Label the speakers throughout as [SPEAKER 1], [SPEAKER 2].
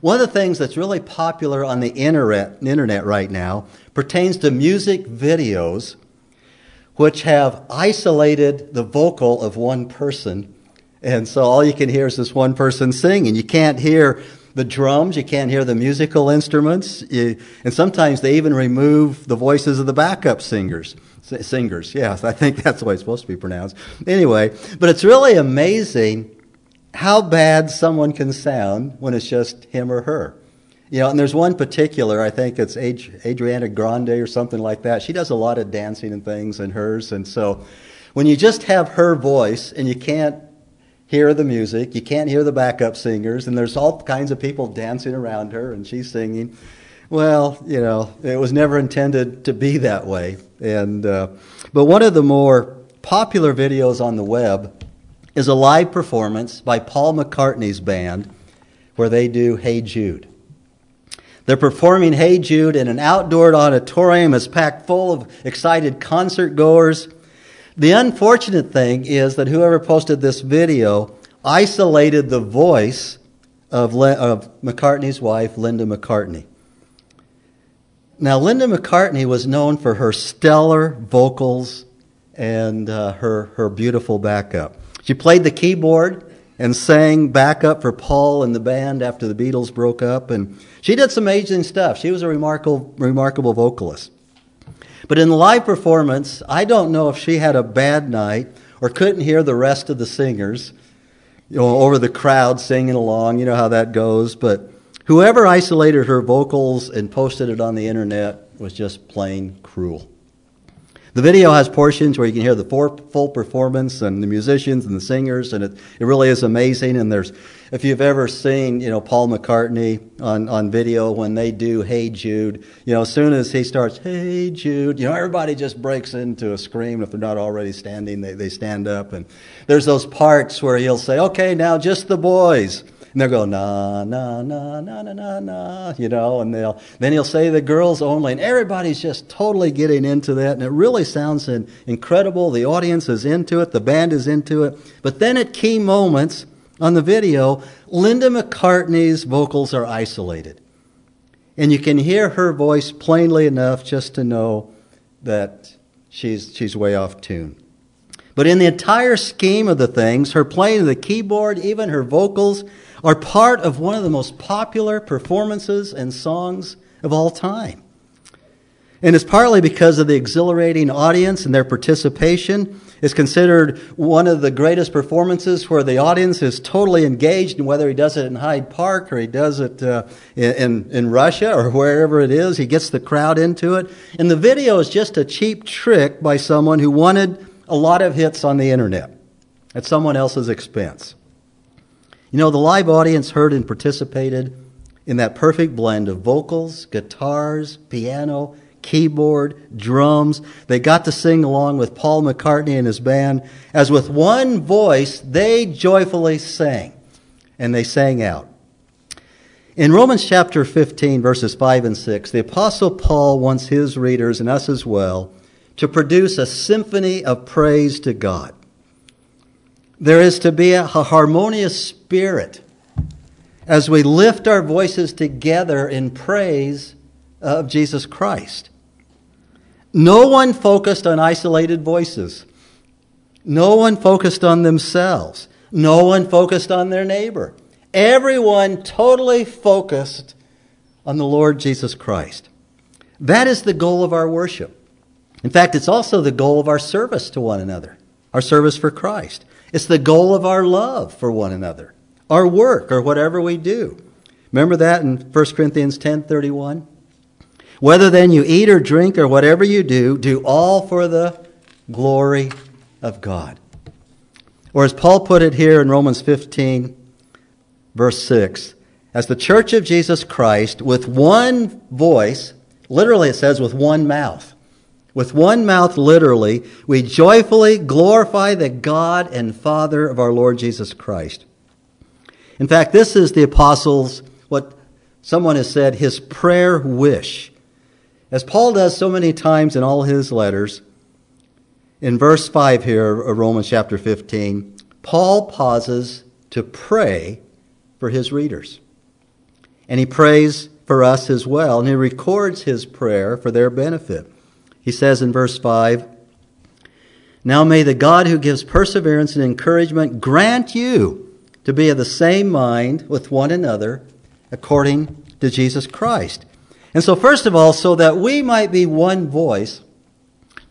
[SPEAKER 1] One of the things that's really popular on the internet, internet right now pertains to music videos which have isolated the vocal of one person. And so all you can hear is this one person singing. You can't hear the drums, you can't hear the musical instruments, you, and sometimes they even remove the voices of the backup singers. Singers, yes, I think that's the way it's supposed to be pronounced. Anyway, but it's really amazing how bad someone can sound when it's just him or her. You know, and there's one particular, I think it's Adriana Grande or something like that. She does a lot of dancing and things in hers. And so when you just have her voice and you can't hear the music, you can't hear the backup singers, and there's all kinds of people dancing around her and she's singing. Well, you know, it was never intended to be that way. And, uh, but one of the more popular videos on the web is a live performance by Paul McCartney's band where they do Hey Jude. They're performing Hey Jude in an outdoor auditorium that's packed full of excited concert goers. The unfortunate thing is that whoever posted this video isolated the voice of, Le- of McCartney's wife, Linda McCartney. Now, Linda McCartney was known for her stellar vocals and uh, her, her beautiful backup. She played the keyboard and sang backup for Paul and the band after the Beatles broke up. And she did some amazing stuff. She was a remarkable, remarkable vocalist. But in the live performance, I don't know if she had a bad night or couldn't hear the rest of the singers you know, over the crowd singing along. You know how that goes. But whoever isolated her vocals and posted it on the internet was just plain cruel. The video has portions where you can hear the full performance and the musicians and the singers, and it, it really is amazing. And there's, if you've ever seen, you know, Paul McCartney on, on video when they do Hey Jude, you know, as soon as he starts Hey Jude, you know, everybody just breaks into a scream. If they're not already standing, they, they stand up. And there's those parts where he'll say, okay, now just the boys. And they'll go, na, na, na, na, na, na, na, you know, and they'll, then he'll say the girls only, and everybody's just totally getting into that, and it really sounds incredible. The audience is into it, the band is into it. But then at key moments on the video, Linda McCartney's vocals are isolated. And you can hear her voice plainly enough just to know that she's, she's way off tune. But in the entire scheme of the things, her playing the keyboard, even her vocals, are part of one of the most popular performances and songs of all time. And it's partly because of the exhilarating audience and their participation. It's considered one of the greatest performances where the audience is totally engaged, and whether he does it in Hyde Park or he does it uh, in, in Russia or wherever it is, he gets the crowd into it. And the video is just a cheap trick by someone who wanted a lot of hits on the internet at someone else's expense. You know, the live audience heard and participated in that perfect blend of vocals, guitars, piano, keyboard, drums. They got to sing along with Paul McCartney and his band as with one voice they joyfully sang. And they sang out. In Romans chapter 15, verses 5 and 6, the Apostle Paul wants his readers and us as well to produce a symphony of praise to God. There is to be a harmonious spirit as we lift our voices together in praise of Jesus Christ. No one focused on isolated voices. No one focused on themselves. No one focused on their neighbor. Everyone totally focused on the Lord Jesus Christ. That is the goal of our worship. In fact, it's also the goal of our service to one another, our service for Christ. It's the goal of our love for one another, our work, or whatever we do. Remember that in 1 Corinthians 10:31? Whether then you eat or drink or whatever you do, do all for the glory of God. Or as Paul put it here in Romans 15, verse 6, as the church of Jesus Christ, with one voice, literally it says with one mouth, with one mouth, literally, we joyfully glorify the God and Father of our Lord Jesus Christ. In fact, this is the apostles' what someone has said, his prayer wish. As Paul does so many times in all his letters, in verse 5 here of Romans chapter 15, Paul pauses to pray for his readers. And he prays for us as well, and he records his prayer for their benefit. He says in verse 5 Now may the God who gives perseverance and encouragement grant you to be of the same mind with one another according to Jesus Christ. And so, first of all, so that we might be one voice,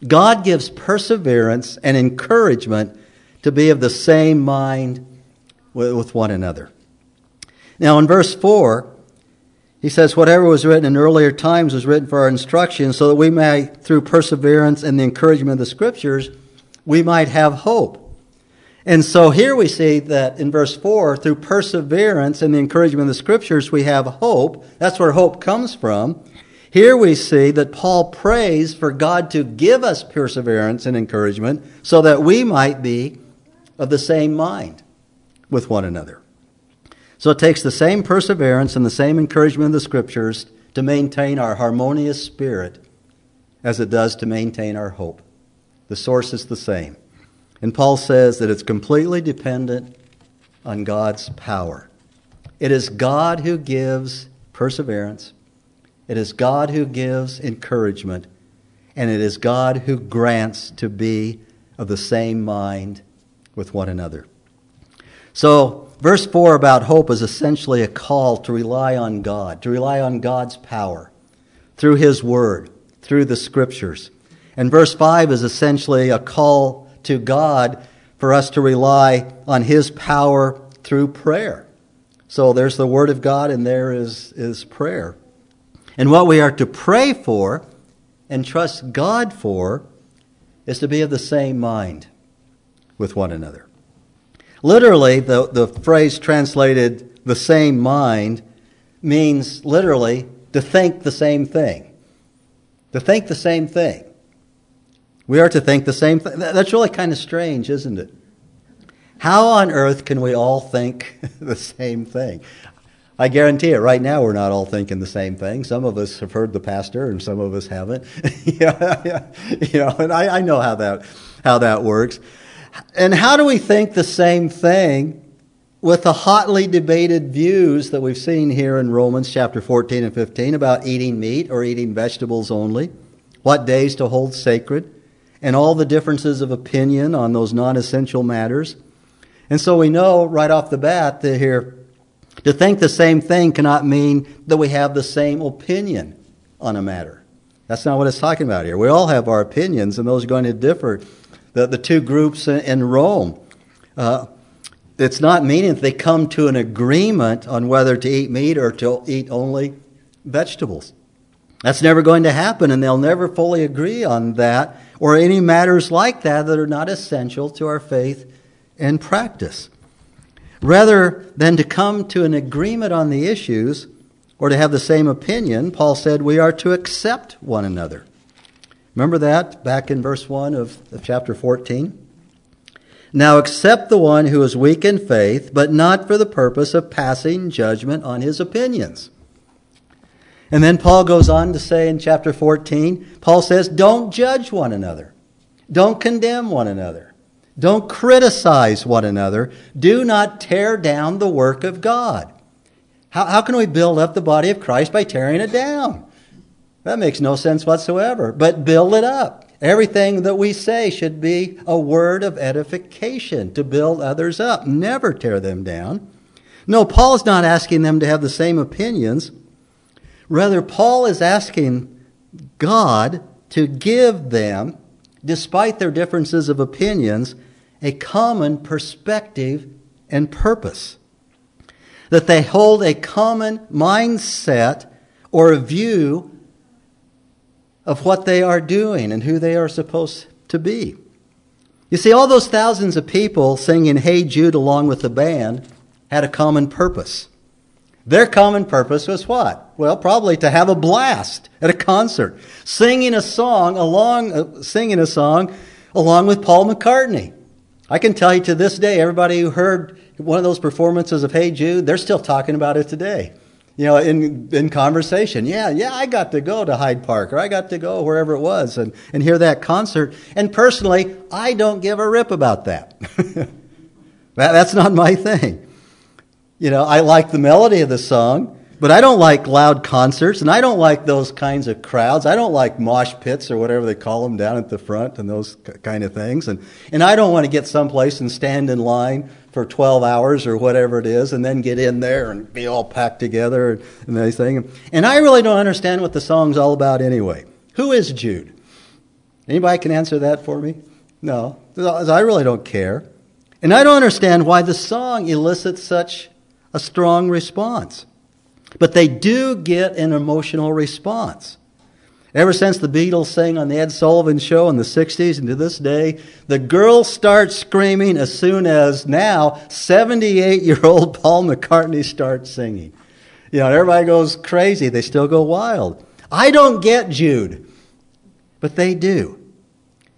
[SPEAKER 1] God gives perseverance and encouragement to be of the same mind with one another. Now, in verse 4, he says, Whatever was written in earlier times was written for our instruction, so that we may, through perseverance and the encouragement of the Scriptures, we might have hope. And so here we see that in verse 4, through perseverance and the encouragement of the Scriptures, we have hope. That's where hope comes from. Here we see that Paul prays for God to give us perseverance and encouragement so that we might be of the same mind with one another. So it takes the same perseverance and the same encouragement of the Scriptures to maintain our harmonious spirit as it does to maintain our hope. The source is the same. And Paul says that it's completely dependent on God's power. It is God who gives perseverance, it is God who gives encouragement, and it is God who grants to be of the same mind with one another. So, verse 4 about hope is essentially a call to rely on God, to rely on God's power through His Word, through the Scriptures. And verse 5 is essentially a call to God for us to rely on His power through prayer. So there's the Word of God, and there is, is prayer. And what we are to pray for and trust God for is to be of the same mind with one another. Literally, the, the phrase translated the same mind means literally to think the same thing. To think the same thing. We are to think the same thing. That's really kind of strange, isn't it? How on earth can we all think the same thing? I guarantee it. Right now, we're not all thinking the same thing. Some of us have heard the pastor, and some of us haven't. yeah, yeah, you know, and I, I know how that how that works. And how do we think the same thing with the hotly debated views that we've seen here in Romans chapter 14 and 15 about eating meat or eating vegetables only, what days to hold sacred, and all the differences of opinion on those non essential matters? And so we know right off the bat that here, to think the same thing cannot mean that we have the same opinion on a matter. That's not what it's talking about here. We all have our opinions, and those are going to differ the, the two groups in Rome. Uh, it's not meaning that they come to an agreement on whether to eat meat or to eat only vegetables. That's never going to happen, and they'll never fully agree on that or any matters like that that are not essential to our faith and practice. Rather than to come to an agreement on the issues or to have the same opinion, Paul said we are to accept one another. Remember that back in verse 1 of, of chapter 14? Now accept the one who is weak in faith, but not for the purpose of passing judgment on his opinions. And then Paul goes on to say in chapter 14, Paul says, Don't judge one another. Don't condemn one another. Don't criticize one another. Do not tear down the work of God. How, how can we build up the body of Christ by tearing it down? That makes no sense whatsoever. But build it up. Everything that we say should be a word of edification to build others up. Never tear them down. No, Paul's not asking them to have the same opinions. Rather, Paul is asking God to give them, despite their differences of opinions, a common perspective and purpose. That they hold a common mindset or a view of what they are doing and who they are supposed to be. You see, all those thousands of people singing Hey Jude along with the band had a common purpose. Their common purpose was what? Well, probably to have a blast at a concert, singing a song along, uh, singing a song along with Paul McCartney. I can tell you to this day, everybody who heard one of those performances of Hey Jude, they're still talking about it today you know, in, in conversation. Yeah, yeah, I got to go to Hyde Park or I got to go wherever it was and, and hear that concert. And personally, I don't give a rip about that. that. That's not my thing. You know, I like the melody of the song, But I don't like loud concerts, and I don't like those kinds of crowds. I don't like mosh pits or whatever they call them down at the front and those kind of things. And, and I don't want to get someplace and stand in line for 12 hours or whatever it is and then get in there and be all packed together and, and everything. And I really don't understand what the song's all about anyway. Who is Jude? Anybody can answer that for me? No. I really don't care. And I don't understand why the song elicits such a strong response. But they do get an emotional response. Ever since the Beatles sang on the Ed Sullivan Show in the 60s and to this day, the girls start screaming as soon as now 78 year old Paul McCartney starts singing. You know, everybody goes crazy. They still go wild. I don't get Jude, but they do.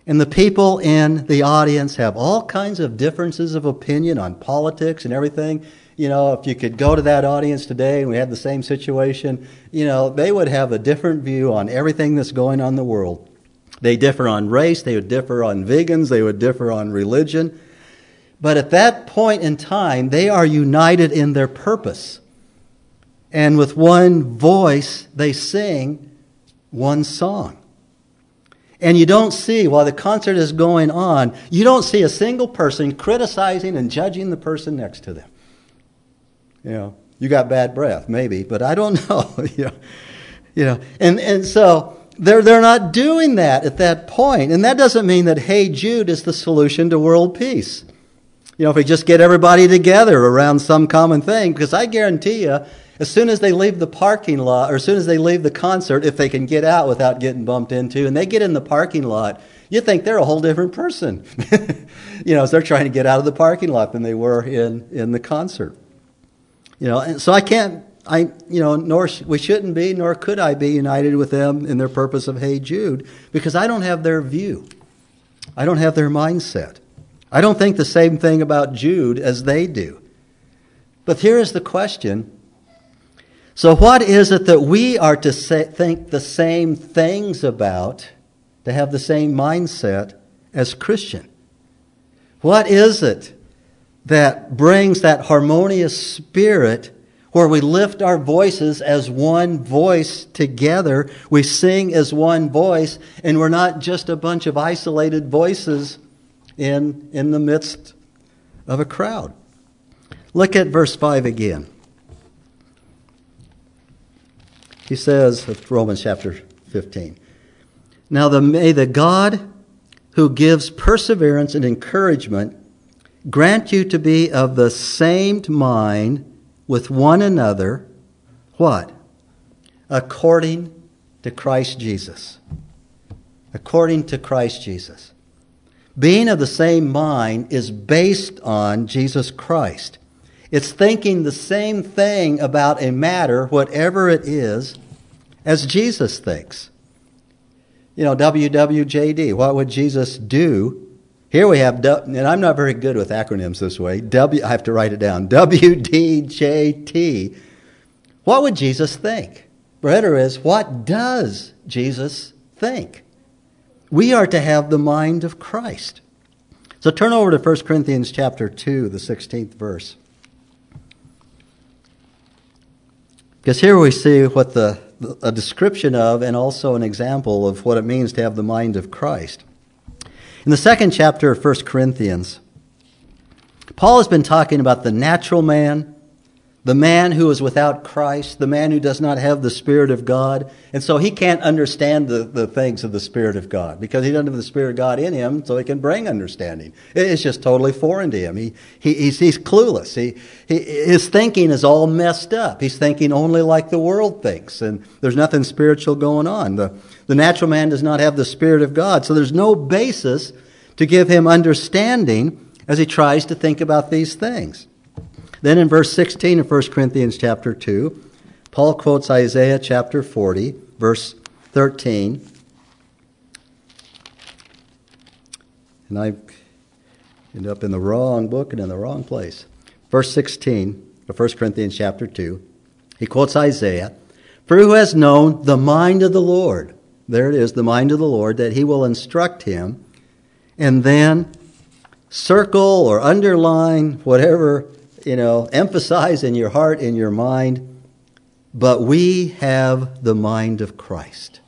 [SPEAKER 1] And the people in the audience have all kinds of differences of opinion on politics and everything you know, if you could go to that audience today and we had the same situation, you know, they would have a different view on everything that's going on in the world. They differ on race, they would differ on vegans, they would differ on religion. But at that point in time, they are united in their purpose. And with one voice, they sing one song. And you don't see, while the concert is going on, you don't see a single person criticizing and judging the person next to them. You know, you got bad breath, maybe, but I don't know. you know, you know, and and so they're they're not doing that at that point, and that doesn't mean that Hey Jude is the solution to world peace. You know, if we just get everybody together around some common thing, because I guarantee you, as soon as they leave the parking lot, or as soon as they leave the concert, if they can get out without getting bumped into, and they get in the parking lot, you think they're a whole different person. you know, as they're trying to get out of the parking lot than they were in, in the concert. You know, and so I can't, I, you know, nor we shouldn't be, nor could I be united with them in their purpose of Hey Jude, because I don't have their view. I don't have their mindset. I don't think the same thing about Jude as they do. But here is the question. So, what is it that we are to say, think the same things about, to have the same mindset as Christian? What is it that brings that harmonious spirit where we lift our voices as one voice together. We sing as one voice, and we're not just a bunch of isolated voices in, in the midst of a crowd. Look at verse 5 again. He says, Romans chapter 15. Now, the, may the God who gives perseverance and encouragement grant you to be of the same mind with one another. What? According to Christ Jesus. According to Christ Jesus. Being of the same mind is based on Jesus Christ. It's thinking the same thing about a matter, whatever it is, as Jesus thinks. You know, WWJD, what would Jesus do here we have, and I'm not very good with acronyms this way. W, I have to write it down. WDJT. What would Jesus think? Better is, what does Jesus think? We are to have the mind of Christ. So turn over to 1 Corinthians chapter 2, the 16th verse. Because here we see what the a description of and also an example of what it means to have the mind of Christ. In the second chapter of 1 Corinthians, Paul has been talking about the natural man, the man who is without Christ, the man who does not have the Spirit of God. And so he can't understand the, the things of the Spirit of God because he doesn't have the Spirit of God in him, so he can bring understanding. It's just totally foreign to him. He, he, he's, he's clueless. He, he, his thinking is all messed up. He's thinking only like the world thinks, and there's nothing spiritual going on. The, the natural man does not have the Spirit of God. So there's no basis to give him understanding as he tries to think about these things. Then in verse 16 of 1 Corinthians chapter 2, Paul quotes Isaiah chapter 40, verse 13. And I end up in the wrong book and in the wrong place. Verse 16 of 1 Corinthians chapter 2, he quotes Isaiah For who has known the mind of the Lord? There it is, the mind of the Lord, that he will instruct him. And then circle or underline, whatever, you know, emphasize in your heart, in your mind, but we have the mind of Christ.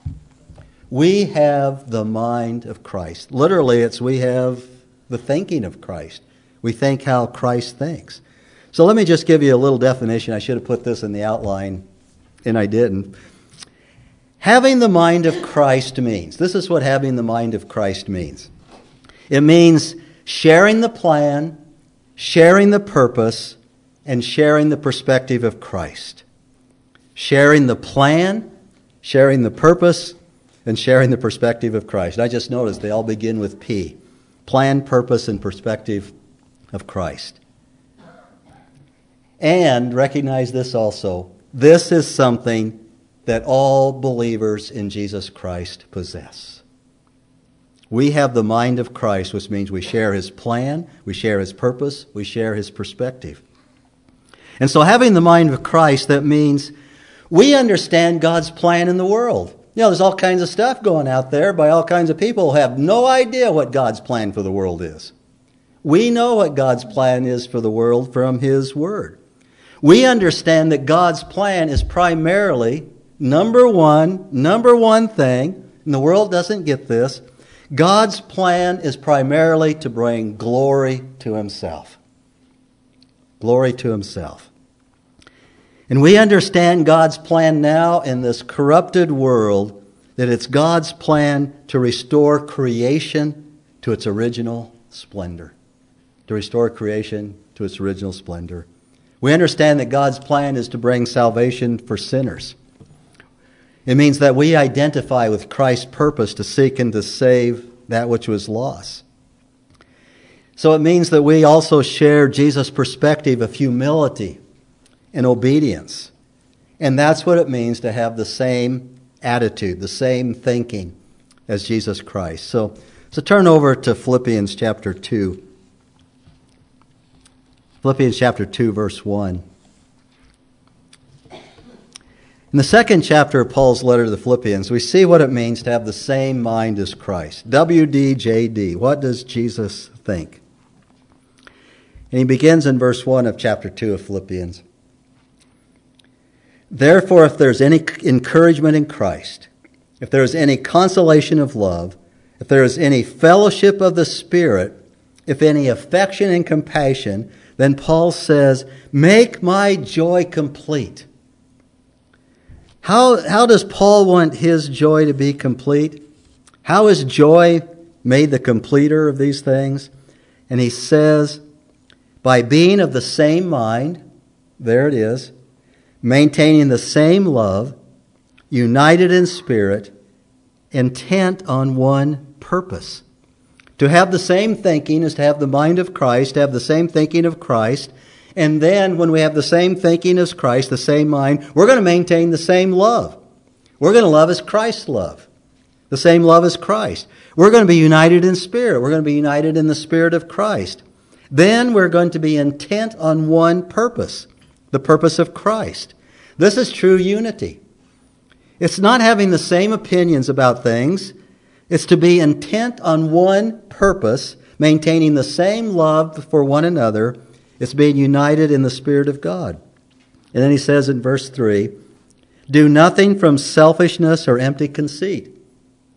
[SPEAKER 1] We have the mind of Christ. Literally, it's we have the thinking of Christ. We think how Christ thinks. So let me just give you a little definition. I should have put this in the outline, and I didn't. Having the mind of Christ means this is what having the mind of Christ means it means sharing the plan, sharing the purpose, and sharing the perspective of Christ. Sharing the plan, sharing the purpose, and sharing the perspective of Christ. I just noticed they all begin with P plan, purpose, and perspective of Christ. And recognize this also this is something that all believers in Jesus Christ possess. We have the mind of Christ, which means we share his plan, we share his purpose, we share his perspective. And so, having the mind of Christ, that means we understand God's plan in the world. You know, there's all kinds of stuff going out there by all kinds of people who have no idea what God's plan for the world is. We know what God's plan is for the world from His Word. We understand that God's plan is primarily number one, number one thing, and the world doesn't get this. God's plan is primarily to bring glory to Himself. Glory to Himself. And we understand God's plan now in this corrupted world that it's God's plan to restore creation to its original splendor to restore creation to its original splendor. We understand that God's plan is to bring salvation for sinners. It means that we identify with Christ's purpose to seek and to save that which was lost. So it means that we also share Jesus' perspective of humility and obedience. And that's what it means to have the same attitude, the same thinking as Jesus Christ. So, so turn over to Philippians chapter 2. Philippians chapter 2, verse 1. In the second chapter of Paul's letter to the Philippians, we see what it means to have the same mind as Christ. WDJD. What does Jesus think? And he begins in verse 1 of chapter 2 of Philippians. Therefore, if there's any encouragement in Christ, if there is any consolation of love, if there is any fellowship of the Spirit, if any affection and compassion, then Paul says, Make my joy complete. How, how does Paul want his joy to be complete? How is joy made the completer of these things? And he says, By being of the same mind, there it is, maintaining the same love, united in spirit, intent on one purpose. To have the same thinking is to have the mind of Christ, to have the same thinking of Christ. And then when we have the same thinking as Christ, the same mind, we're going to maintain the same love. We're going to love as Christ's love, The same love as Christ. We're going to be united in spirit. We're going to be united in the spirit of Christ. Then we're going to be intent on one purpose, the purpose of Christ. This is true unity. It's not having the same opinions about things. It's to be intent on one purpose, maintaining the same love for one another. It's being united in the Spirit of God. And then he says in verse 3 Do nothing from selfishness or empty conceit.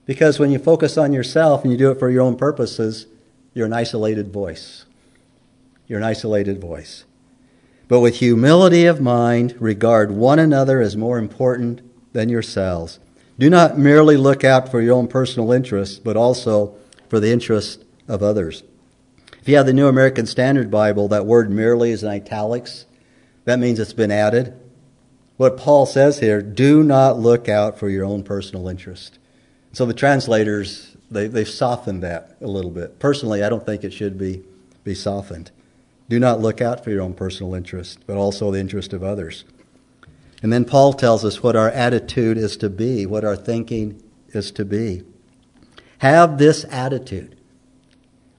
[SPEAKER 1] Because when you focus on yourself and you do it for your own purposes, you're an isolated voice. You're an isolated voice. But with humility of mind, regard one another as more important than yourselves. Do not merely look out for your own personal interests, but also for the interests of others. If you have the New American Standard Bible, that word merely is in italics. That means it's been added. What Paul says here, do not look out for your own personal interest. So the translators, they, they've softened that a little bit. Personally, I don't think it should be, be softened. Do not look out for your own personal interest, but also the interest of others. And then Paul tells us what our attitude is to be, what our thinking is to be. Have this attitude.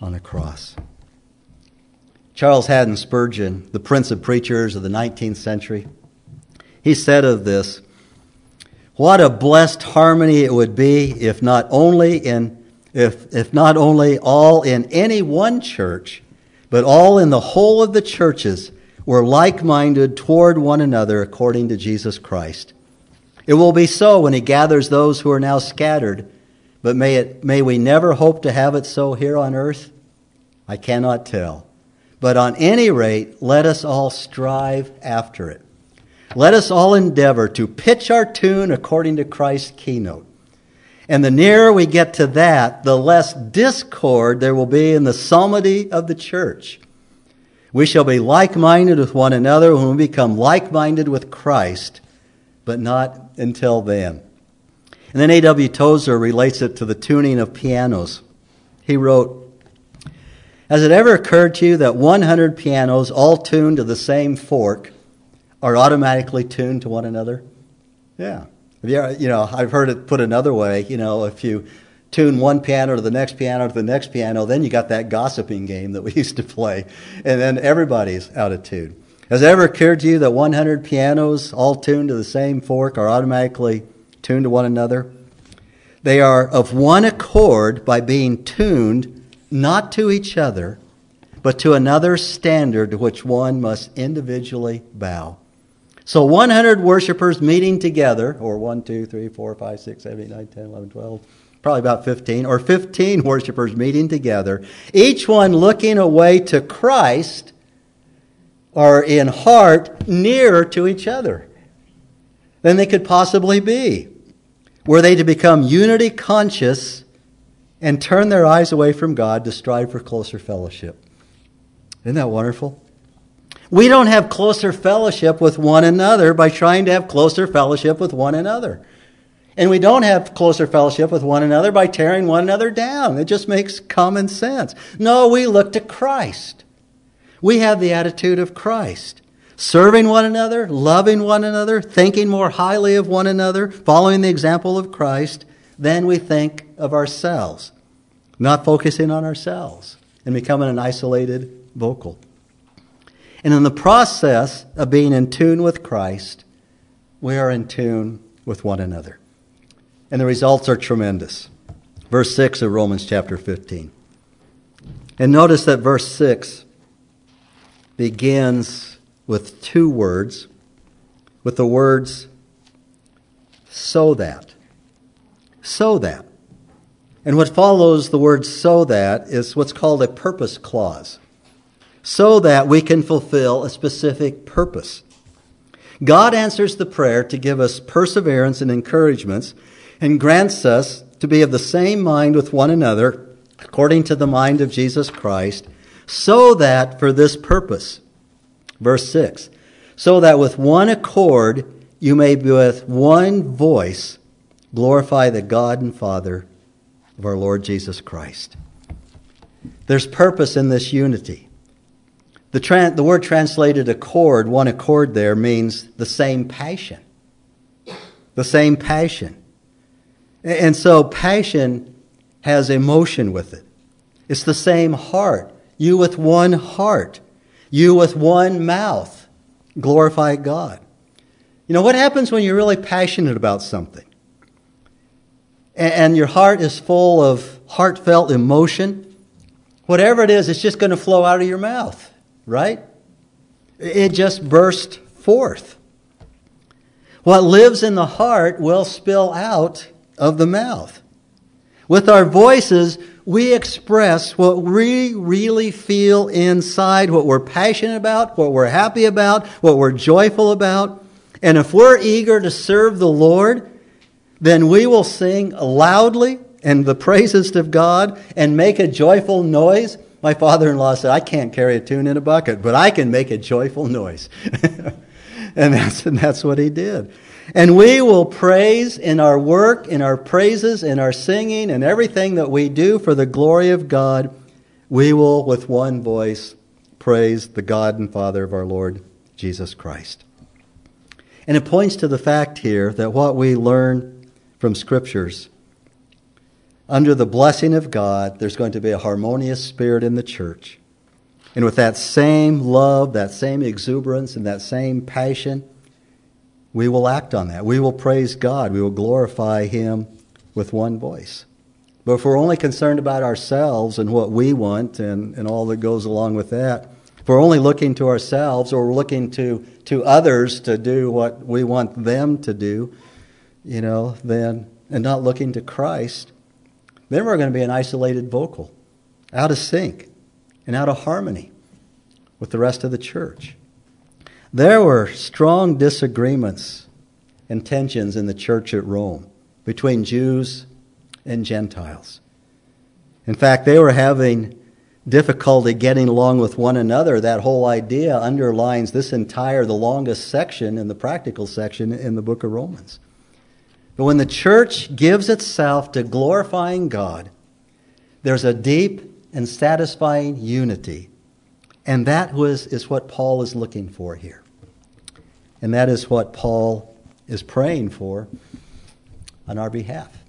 [SPEAKER 1] on a cross. Charles Haddon Spurgeon, the prince of preachers of the 19th century, he said of this, what a blessed harmony it would be if not only in if, if not only all in any one church, but all in the whole of the churches were like minded toward one another according to Jesus Christ. It will be so when he gathers those who are now scattered, but may, it, may we never hope to have it so here on earth? I cannot tell. But on any rate, let us all strive after it. Let us all endeavor to pitch our tune according to Christ's keynote. And the nearer we get to that, the less discord there will be in the psalmody of the church. We shall be like minded with one another when we become like minded with Christ, but not until then. And then A.W. Tozer relates it to the tuning of pianos. He wrote, Has it ever occurred to you that 100 pianos, all tuned to the same fork, are automatically tuned to one another? Yeah. You, you know, I've heard it put another way. You know, if you tune one piano to the next piano to the next piano, then you got that gossiping game that we used to play, and then everybody's out of tune. Has it ever occurred to you that 100 pianos, all tuned to the same fork, are automatically tuned to one another? They are of one accord by being tuned not to each other, but to another standard to which one must individually bow. So 100 worshipers meeting together, or 1, 2, 3, 4, 5, 6, 7, 8, 9, 10, 11, 12, probably about 15, or 15 worshipers meeting together, each one looking away to Christ, are in heart nearer to each other than they could possibly be. Were they to become unity conscious and turn their eyes away from God to strive for closer fellowship? Isn't that wonderful? We don't have closer fellowship with one another by trying to have closer fellowship with one another. And we don't have closer fellowship with one another by tearing one another down. It just makes common sense. No, we look to Christ. We have the attitude of Christ. Serving one another, loving one another, thinking more highly of one another, following the example of Christ, than we think of ourselves. Not focusing on ourselves and becoming an isolated vocal. And in the process of being in tune with Christ, we are in tune with one another. And the results are tremendous. Verse 6 of Romans chapter 15. And notice that verse 6 begins with two words, with the words, so that. So that. And what follows the word so that is what's called a purpose clause so that we can fulfill a specific purpose. God answers the prayer to give us perseverance and encouragements and grants us to be of the same mind with one another according to the mind of Jesus Christ, so that for this purpose, verse 6, so that with one accord you may with one voice glorify the God and Father of our Lord Jesus Christ. There's purpose in this unity. The, tra- the word translated accord, one accord there, means the same passion. The same passion. And so passion has emotion with it. It's the same heart. You with one heart. You with one mouth. Glorify God. You know, what happens when you're really passionate about something? And your heart is full of heartfelt emotion? Whatever it is, it's just going to flow out of your mouth right? It just bursts forth. What lives in the heart will spill out of the mouth. With our voices, we express what we really feel inside, what we're passionate about, what we're happy about, what we're joyful about. And if we're eager to serve the Lord, then we will sing loudly and the praises of God and make a joyful noise my father in law said, I can't carry a tune in a bucket, but I can make a joyful noise. and, that's, and that's what he did. And we will praise in our work, in our praises, in our singing, and everything that we do for the glory of God. We will, with one voice, praise the God and Father of our Lord Jesus Christ. And it points to the fact here that what we learn from scriptures, under the blessing of God, there's going to be a harmonious spirit in the church. And with that same love, that same exuberance, and that same passion, we will act on that. We will praise God. We will glorify Him with one voice. But if we're only concerned about ourselves and what we want and, and all that goes along with that, if we're only looking to ourselves or we're looking to, to others to do what we want them to do, you know, then, and not looking to Christ, then we're going to be an isolated vocal, out of sync and out of harmony with the rest of the church. There were strong disagreements and tensions in the church at Rome between Jews and Gentiles. In fact, they were having difficulty getting along with one another. That whole idea underlines this entire, the longest section in the practical section in the book of Romans. But when the church gives itself to glorifying God, there's a deep and satisfying unity and that was, is what Paul is looking for here. And that is what Paul is praying for on our behalf.